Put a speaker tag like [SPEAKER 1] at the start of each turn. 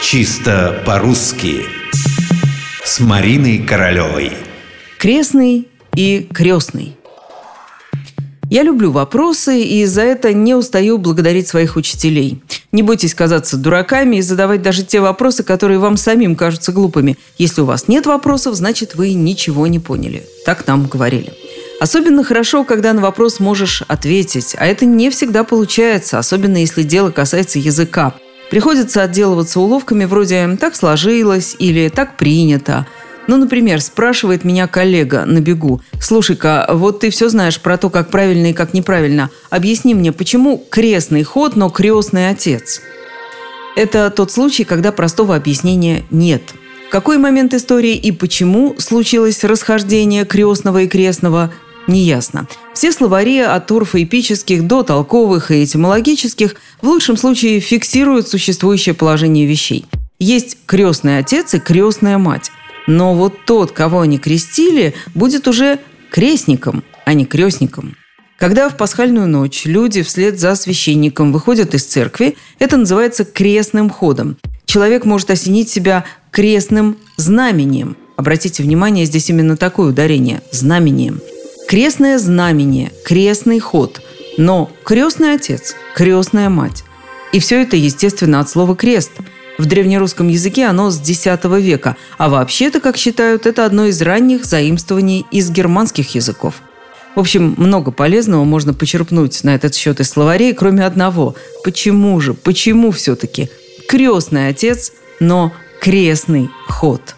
[SPEAKER 1] Чисто по-русски С Мариной Королевой
[SPEAKER 2] Крестный и крестный я люблю вопросы и за это не устаю благодарить своих учителей. Не бойтесь казаться дураками и задавать даже те вопросы, которые вам самим кажутся глупыми. Если у вас нет вопросов, значит вы ничего не поняли. Так нам говорили. Особенно хорошо, когда на вопрос можешь ответить, а это не всегда получается, особенно если дело касается языка. Приходится отделываться уловками вроде «так сложилось» или «так принято». Ну, например, спрашивает меня коллега на бегу. «Слушай-ка, вот ты все знаешь про то, как правильно и как неправильно. Объясни мне, почему крестный ход, но крестный отец?» Это тот случай, когда простого объяснения нет. В какой момент истории и почему случилось расхождение крестного и крестного, неясно. Все словари от орфоэпических до толковых и этимологических в лучшем случае фиксируют существующее положение вещей. Есть крестный отец и крестная мать. Но вот тот, кого они крестили, будет уже крестником, а не крестником. Когда в пасхальную ночь люди вслед за священником выходят из церкви, это называется крестным ходом. Человек может осенить себя крестным знамением. Обратите внимание, здесь именно такое ударение – знамением. Крестное знамение, крестный ход, но крестный отец, крестная мать. И все это, естественно, от слова «крест», в древнерусском языке оно с X века, а вообще-то, как считают, это одно из ранних заимствований из германских языков. В общем, много полезного можно почерпнуть на этот счет из словарей, кроме одного. Почему же, почему все-таки крестный отец, но крестный ход –